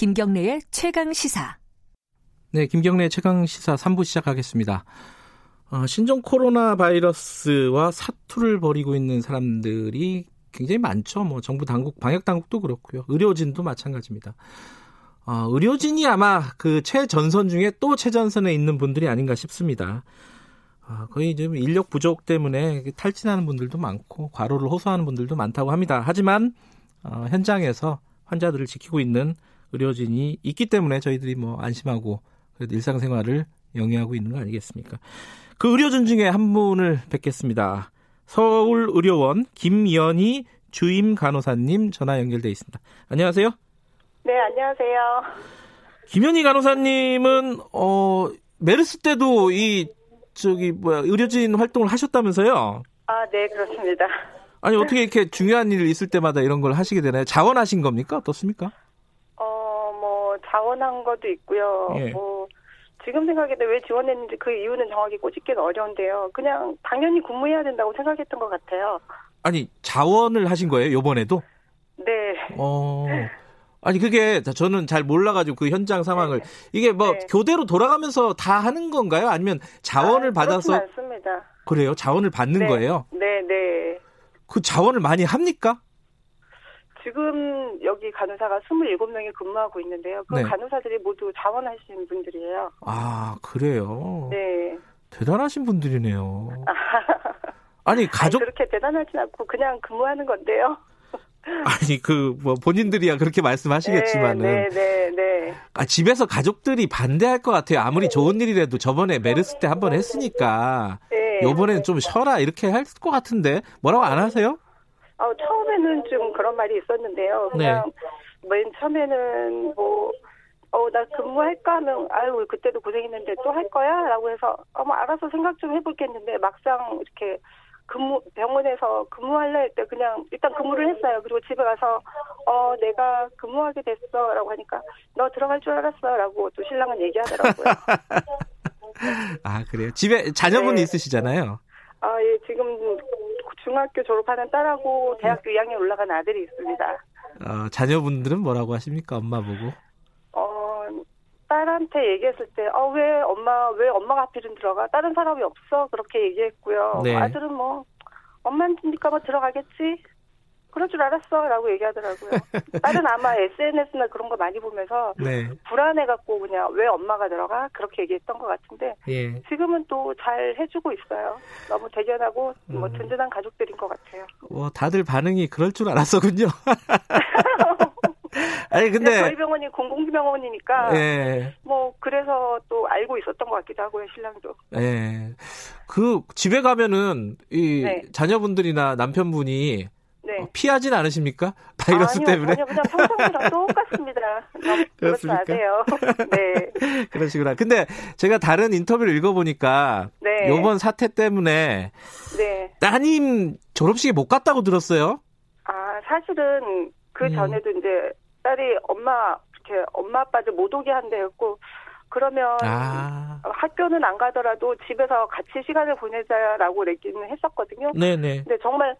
김경래의 최강 시사. 네, 김경래 최강 시사 3부 시작하겠습니다. 어, 신종 코로나 바이러스와 사투를 벌이고 있는 사람들이 굉장히 많죠. 뭐 정부 당국, 방역 당국도 그렇고요. 의료진도 마찬가지입니다. 어, 의료진이 아마 그 최전선 중에 또 최전선에 있는 분들이 아닌가 싶습니다. 어, 거의 좀 인력 부족 때문에 탈진하는 분들도 많고 과로를 호소하는 분들도 많다고 합니다. 하지만 어, 현장에서 환자들을 지키고 있는 의료진이 있기 때문에 저희들이 뭐 안심하고 그래도 일상생활을 영위하고 있는 거 아니겠습니까? 그 의료진 중에 한 분을 뵙겠습니다. 서울의료원 김연희 주임 간호사님 전화 연결돼 있습니다. 안녕하세요. 네, 안녕하세요. 김연희 간호사님은 어 메르스 때도 이 저기 뭐야 의료진 활동을 하셨다면서요? 아, 네, 그렇습니다. 아니 어떻게 이렇게 중요한 일 있을 때마다 이런 걸 하시게 되나요? 자원하신 겁니까? 어떻습니까? 자원한 것도 있고요. 예. 뭐 지금 생각해도 왜 지원했는지 그 이유는 정확히 꼬집기가 어려운데요. 그냥 당연히 근무해야 된다고 생각했던 것 같아요. 아니 자원을 하신 거예요? 요번에도? 네. 어. 아니 그게 저는 잘 몰라가지고 그 현장 상황을 이게 뭐 네. 교대로 돌아가면서 다 하는 건가요? 아니면 자원을 아, 받아서 않습니다. 그래요? 자원을 받는 네. 거예요? 네, 네. 그 자원을 많이 합니까? 지금 여기 간호사가 27명이 근무하고 있는데요. 그 네. 간호사들이 모두 자원하시는 분들이에요. 아 그래요? 네. 대단하신 분들이네요. 아니 가족 아니, 그렇게 대단하진 않고 그냥 근무하는 건데요. 아니 그 뭐 본인들이야 그렇게 말씀하시겠지만은 네, 네, 네. 아, 집에서 가족들이 반대할 것 같아요. 아무리 좋은 일이라도 저번에 메르스 때 한 번 했으니까 네. 요번엔 좀 쉬어라 이렇게 할 것 같은데 뭐라고 안 하세요? 어, 처음에는 좀 그런 말이 있었는데요. 그냥 네. 맨 처음에는 뭐, 어, 나 근무할까 하면, 아유, 그때도 고생했는데 또 할 거야? 라고 해서, 어, 뭐, 알아서 생각 좀 해볼겠는데, 막상 이렇게 근무, 병원에서 근무할래 할 때 그냥 일단 근무를 했어요. 그리고 집에 가서, 어, 내가 근무하게 됐어. 라고 하니까, 너 들어갈 줄 알았어. 라고 또 신랑은 얘기하더라고요. 아 그래요? 집에 자녀분이 네. 있으시잖아요. 아, 예, 지금 중학교 졸업하는 딸하고 대학교 2학년 올라간 아들이 있습니다. 어, 자녀분들은 뭐라고 하십니까? 엄마 보고. 어, 딸한테 얘기했을 때, 어, 왜 엄마, 왜 엄마가 하필은 들어가? 다른 사람이 없어? 그렇게 얘기했고요. 네. 아들은 뭐, 엄마니까 뭐 들어가겠지? 그럴 줄 알았어. 라고 얘기하더라고요. 딸은 아마 SNS나 그런 거 많이 보면서 네. 불안해갖고 그냥 왜 엄마가 들어가? 그렇게 얘기했던 것 같은데, 예. 지금은 또 잘 해주고 있어요. 너무 대견하고 뭐 음. 든든한 가족들인 것 같아요. 뭐 다들 반응이 그럴 줄 알았어군요. 아니 근데 저희 병원이 공공병원이니까 예. 뭐 그래서 또 알고 있었던 것 같기도 하고요, 신랑도. 예. 그 집에 가면은 이 네. 자녀분들이나 남편분이 네. 어, 피하진 않으십니까? 바이러스 아니요, 때문에. 전혀 그냥 평소랑 똑같습니다. 그렇습니까? 네. 그러시구나. 근데 제가 다른 인터뷰를 읽어보니까 네. 요번 사태 때문에 네. 따님 졸업식에 못 갔다고 들었어요. 아, 사실은 그 음. 전에도 이제 딸이 엄마, 이렇게 엄마 아빠들 못 오게 한대였고, 그러면 아, 학교는 안 가더라도 집에서 같이 시간을 보내자라고 얘기는 했었거든요. 네네. 근데 정말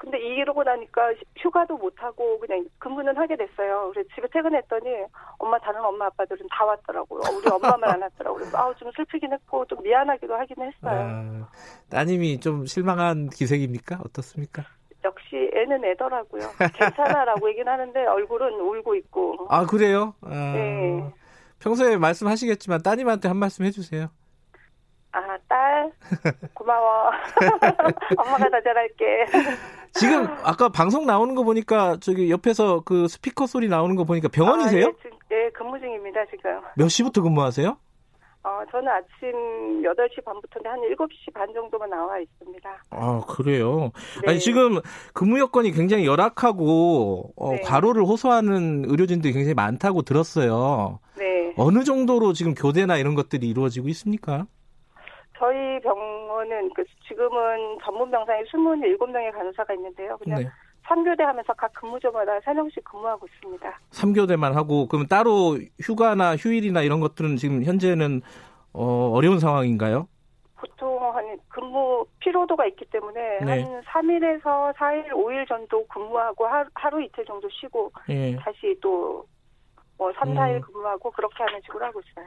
근데 이러고 나니까 휴가도 못 하고 그냥 근무는 하게 됐어요. 그래서 집에 퇴근했더니 엄마 다른 엄마 아빠들은 다 왔더라고요. 우리 엄마만 안 왔더라고요. 아우 좀 슬프긴 했고 좀 미안하기도 하긴 했어요. 아, 따님이 좀 실망한 기색입니까? 어떻습니까? 역시 애는 애더라고요. 괜찮아라고 얘기는 하는데 얼굴은 울고 있고. 아 그래요? 아, 네. 평소에 말씀하시겠지만 따님한테 한 말씀 해주세요. 아, 딸 고마워. 엄마가 더 잘할게. 지금 아까 방송 나오는 거 보니까 저기 옆에서 그 스피커 소리 나오는 거 보니까 병원이세요? 아, 예, 지금, 예, 근무 중입니다 지금. 몇 시부터 근무하세요? 어, 저는 아침 8시 반부터인데 한 7시 반 정도만 나와 있습니다. 아 그래요. 네. 아니 지금 근무 여건이 굉장히 열악하고 어, 네. 과로를 호소하는 의료진들이 굉장히 많다고 들었어요. 네. 어느 정도로 지금 교대나 이런 것들이 이루어지고 있습니까? 저희 병원은 그 지금은 전문 병상에 27명의 간호사가 있는데요. 그냥 네. 선교대 하면서 각 근무조마다 3명씩 근무하고 있습니다. 3교대만 하고 그럼 따로 휴가나 휴일이나 이런 것들은 지금 현재는 어, 어려운 상황인가요? 보통 한 근무 피로도가 있기 때문에 네. 한 3일에서 4일, 5일 정도 근무하고 하루, 하루 이틀 정도 쉬고 예. 다시 또뭐 3, 4일 음. 근무하고 그렇게 하는 식으로 하고 있어요.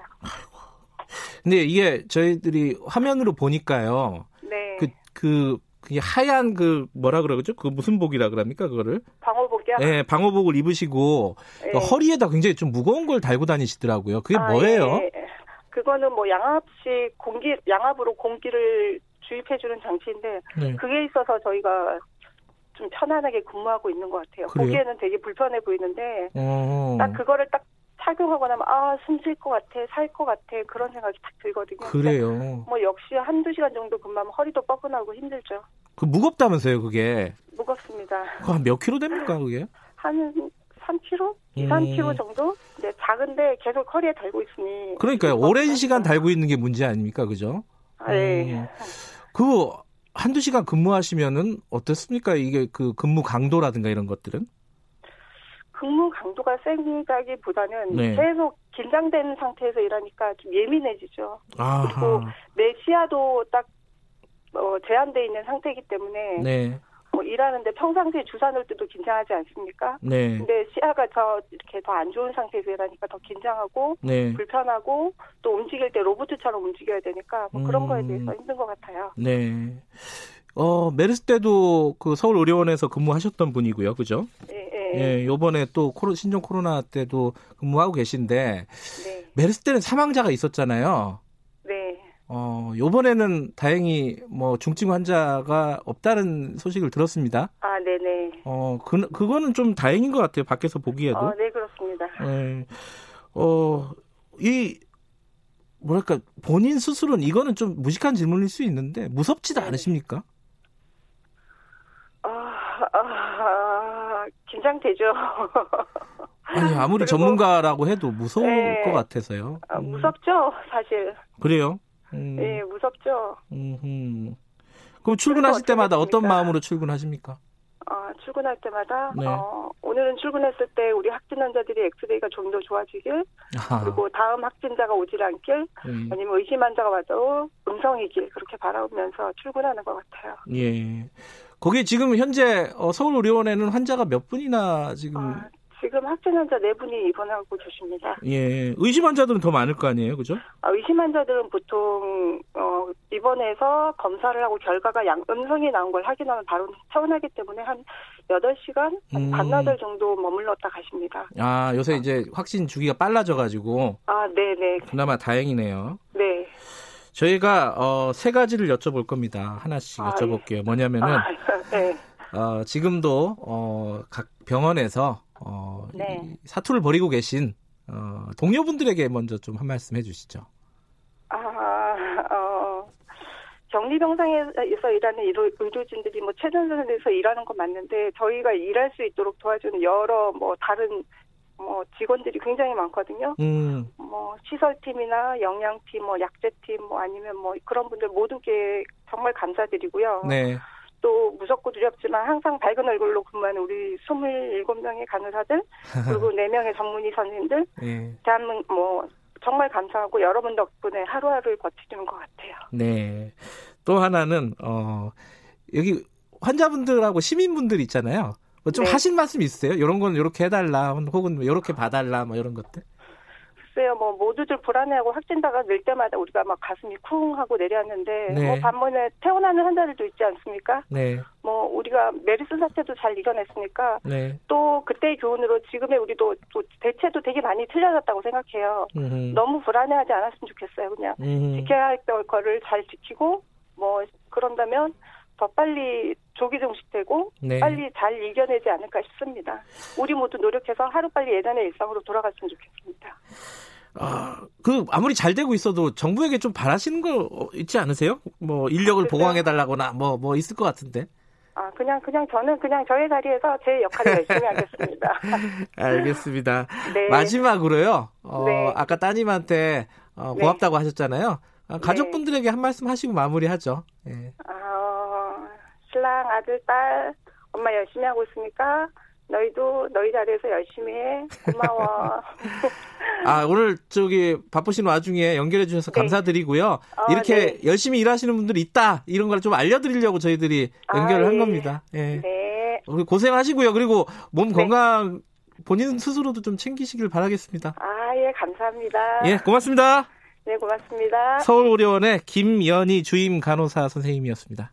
근데 이게 저희들이 화면으로 보니까요. 네. 그, 그, 그게 하얀 그 뭐라 그러죠? 그 무슨 복이라 그럽니까 그거를? 방호복이요? 네, 방호복을 입으시고 네. 그 허리에다 굉장히 좀 무거운 걸 달고 다니시더라고요. 그게 아, 뭐예요? 예. 그거는 뭐 양압식 공기 양압으로 공기를 주입해 주는 장치인데 네. 그게 있어서 저희가 좀 편안하게 근무하고 있는 것 같아요. 그래요? 보기에는 되게 불편해 보이는데 어. 딱 그거를 딱 착용하고 나면 아 숨 쉴 것 같아 살 것 같아 그런 생각이 딱 들거든요. 근데 그래요. 뭐 역시 한두 시간 정도 근무하면 허리도 뻐근하고 힘들죠. 그 무겁다면서요, 그게. 무겁습니다. 그거 한몇 킬로 됩니까, 그게? 한 3kg? 2, 음. 3kg 정도? 네, 작은데 계속 허리에 달고 있으니. 그러니까요. 오랜 시간 달고 있는 게 문제 아닙니까, 그죠? 아, 네. 음. 그 한두 시간 근무하시면은 어떻습니까? 이게 그 근무 강도라든가 이런 것들은? 근무 강도가 세다기보다는 네. 계속 긴장된 상태에서 일하니까 좀 예민해지죠. 아하. 내 시야도 딱 어, 제한돼 있는 상태이기 때문에 네. 뭐 일하는데 평상시에 주사 놓을 때도 긴장하지 않습니까? 네. 근데 시야가 더 이렇게 더 안 좋은 상태에서 일하니까 더 긴장하고 네. 불편하고 또 움직일 때 로봇처럼 움직여야 되니까 뭐 그런 음. 거에 대해서 힘든 것 같아요. 네. 어, 메르스 때도 그 서울 의료원에서 근무하셨던 분이고요. 그죠? 예, 예, 예, 요번에 또 코로, 신종 코로나 때도 근무하고 계신데 네, 메르스 때는 사망자가 있었잖아요. 네. 어, 요번에는 다행히 뭐 중증 환자가 없다는 소식을 들었습니다. 아, 네 네. 어, 그, 그거는 좀 다행인 것 같아요. 밖에서 보기에도. 어, 네, 그렇습니다. 예. 어, 이, 뭐랄까, 본인 스스로는 이거는 좀 무식한 질문일 수 있는데, 무섭지도 네. 않으십니까? 아, 아, 긴장되죠. 아니, 아무리 그리고- 전문가라고 해도 무서울 네. 것 같아서요. 아, 음, 무섭죠, 사실. 그래요? 음, 예, 무섭죠. 음흠. 그럼 출근하실 때마다 어떤? 마음으로 출근하십니까? 아, 출근할 때마다 네. 어, 오늘은 출근했을 때 우리 확진 환자들이 엑스레이가 좀 더 좋아지길 아, 그리고 다음 확진자가 오질 않길 음, 아니면 의심 환자가 와도 음성이길 그렇게 바라보면서 출근하는 것 같아요. 예. 거기 지금 현재 어, 서울의료원에는 환자가 몇 분이나 지금 아, 지금 확진 환자 네 분이 입원하고 계십니다. 예 의심 환자들은 더 많을 거 아니에요, 그죠? 아, 의심 환자들은 보통 어, 입원해서 검사를 하고 결과가 양, 음성이 나온 걸 확인하면 바로 퇴원하기 때문에 한 8시간, 한 음. 반나절 정도 머물렀다 가십니다. 아 요새 이제 확진 주기가 빨라져가지고 아, 네네. 그나마 다행이네요. 네. 저희가 어, 세 가지를 여쭤볼 겁니다. 하나씩 아, 여쭤볼게요. 뭐냐면은 아, 네. 어, 지금도 어, 각 병원에서 어, 네. 이 사투를 벌이고 계신 어, 동료분들에게 먼저 좀 한 말씀 해주시죠. 아, 어, 격리병상에서 일하는 의료, 의료진들이 뭐 최전선에서 일하는 건 맞는데 저희가 일할 수 있도록 도와주는 여러 뭐 다른 뭐 직원들이 굉장히 많거든요. 음, 뭐 시설팀이나 영양팀, 뭐 약제팀, 뭐 아니면 뭐 그런 분들 모두께 정말 감사드리고요. 네, 또 무섭고 두렵지만 항상 밝은 얼굴로 근무하는 우리 27명의 간호사들 그리고 4명의 전문의 선생님들 예, 대한민국 뭐 정말 감사하고 여러분 덕분에 하루하루를 버티는 것 같아요. 네. 또 하나는 어, 여기 환자분들하고 시민분들 있잖아요. 뭐좀 네. 하신 말씀 있으세요? 이런 건 이렇게 해달라, 혹은 뭐 이렇게 봐달라, 뭐 이런 것들. 글쎄요, 뭐 모두들 불안해하고 확진자가 늘 때마다 우리가 막 가슴이 쿵 하고 내려앉는데 네. 뭐 반면에 퇴원하는 환자들도 있지 않습니까? 네, 뭐 우리가 메르스 사태도 잘 이겨냈으니까 네. 또 그때의 교훈으로 지금의 우리도 또 대체도 되게 많이 틀려졌다고 생각해요. 음, 너무 불안해하지 않았으면 좋겠어요. 그냥 음, 지켜야 할 거를 잘 지키고 뭐 그런다면 더 빨리 조기 종식되고 네. 빨리 잘 이겨내지 않을까 싶습니다. 우리 모두 노력해서 하루 빨리 예전의 일상으로 돌아갔으면 좋겠습니다. 아, 그 아무리 잘 되고 있어도 정부에게 좀 바라시는 거 어, 있지 않으세요? 뭐 인력을 글쎄요. 보강해 달라거나 뭐뭐 있을 것 같은데. 아 그냥 그냥 저는 그냥 저의 자리에서 제 역할을 열심히 하겠습니다. 알겠습니다. 네. 마지막으로요. 어, 네. 아까 따님한테 어, 네. 고맙다고 하셨잖아요. 아, 가족분들에게 한 말씀 하시고 마무리하죠. 예. 아, 아들 딸 엄마 열심히 하고 있으니까 너희도 너희 자리에서 열심히 해 고마워. 아, 오늘 저기 바쁘신 와중에 연결해 주셔서 네. 감사드리고요. 아, 이렇게 네. 열심히 일하시는 분들이 있다. 이런 걸 좀 알려드리려고 저희들이 아, 연결을 한 예. 겁니다. 예. 네. 우리 고생하시고요. 그리고 몸 네. 건강 본인 스스로도 좀 챙기시길 바라겠습니다. 아, 예, 감사합니다. 예, 고맙습니다. 네, 고맙습니다. 서울의료원의 김연희 주임 간호사 선생님이었습니다.